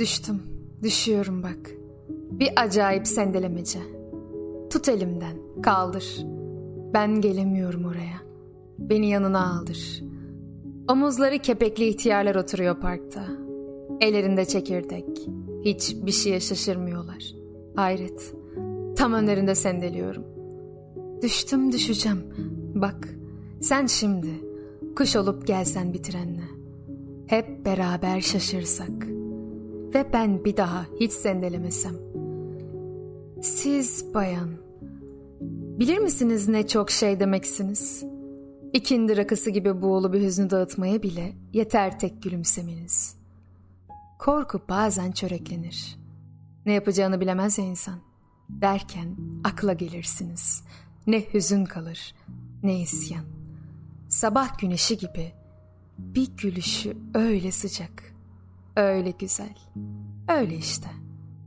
Düştüm, düşüyorum bak. Bir acayip sendelemece. Tut elimden, kaldır. Ben gelemiyorum oraya. Beni yanına aldır. Omuzları kepekli ihtiyarlar oturuyor parkta. Ellerinde çekirdek. Hiç bir şeye şaşırmıyorlar. Hayret. Tam önlerinde sendeliyorum. Düştüm düşeceğim. Bak sen şimdi kuş olup gelsen bir trenle. Hep beraber şaşırsak. Ve ben bir daha hiç sendelemesem. Siz bayan, bilir misiniz ne çok şey demeksiniz? İkindi rakısı gibi buğulu bir hüznü dağıtmaya bile yeter tek gülümsemeniz. Korku bazen çöreklenir. Ne yapacağını bilemez ya insan. Derken akla gelirsiniz. Ne hüzün kalır, ne isyan. Sabah güneşi gibi bir gülüşü öyle sıcak, öyle güzel. Öyle işte.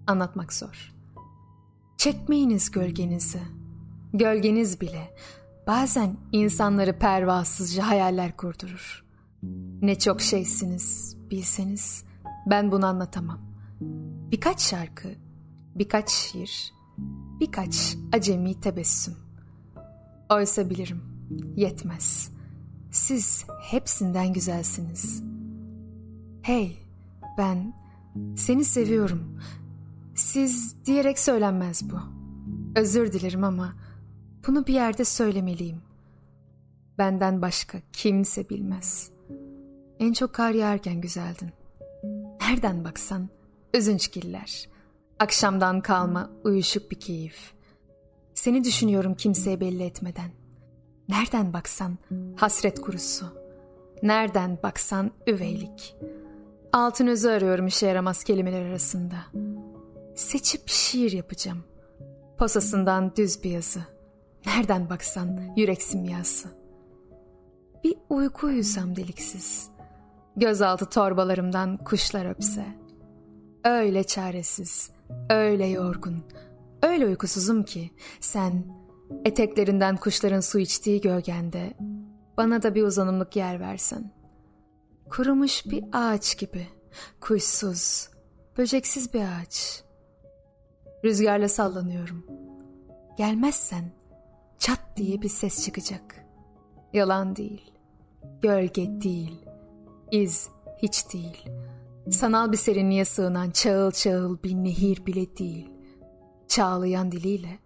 Anlatmak zor. Çekmeyiniz gölgenizi. Gölgeniz bile bazen insanları pervasızca hayaller kurdurur. Ne çok şeysiniz bilseniz ben bunu anlatamam. Birkaç şarkı, birkaç şiir, birkaç acemi tebessüm. Oysa bilirim, yetmez. Siz hepsinden güzelsiniz. Hey, ben seni seviyorum. Siz diyerek söylenmez bu. Özür dilerim ama bunu bir yerde söylemeliyim. Benden başka kimse bilmez. En çok kar yağarken güzeldin. Nereden baksan üzünçgiller. Akşamdan kalma uyuşuk bir keyif. Seni düşünüyorum kimseye belli etmeden. Nereden baksan hasret kurusu. Nereden baksan üveylik. Altın özü arıyorum işe yaramaz kelimeler arasında. Seçip şiir yapacağım. Posasından düz bir yazı. Nereden baksan yürek simyası. Bir uyku uyusam deliksiz. Gözaltı torbalarımdan kuşlar öpse. Öyle çaresiz, öyle yorgun, öyle uykusuzum ki sen eteklerinden kuşların su içtiği gölgende bana da bir uzanımlık yer versen. Kurumuş bir ağaç gibi, kuşsuz, böceksiz bir ağaç. Rüzgarla sallanıyorum. Gelmezsen çat diye bir ses çıkacak. Yalan değil, gölge değil, iz hiç değil. Sanal bir serinliğe sığınan çağıl çağıl bir nehir bile değil. Çağlayan diliyle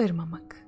ırmamak.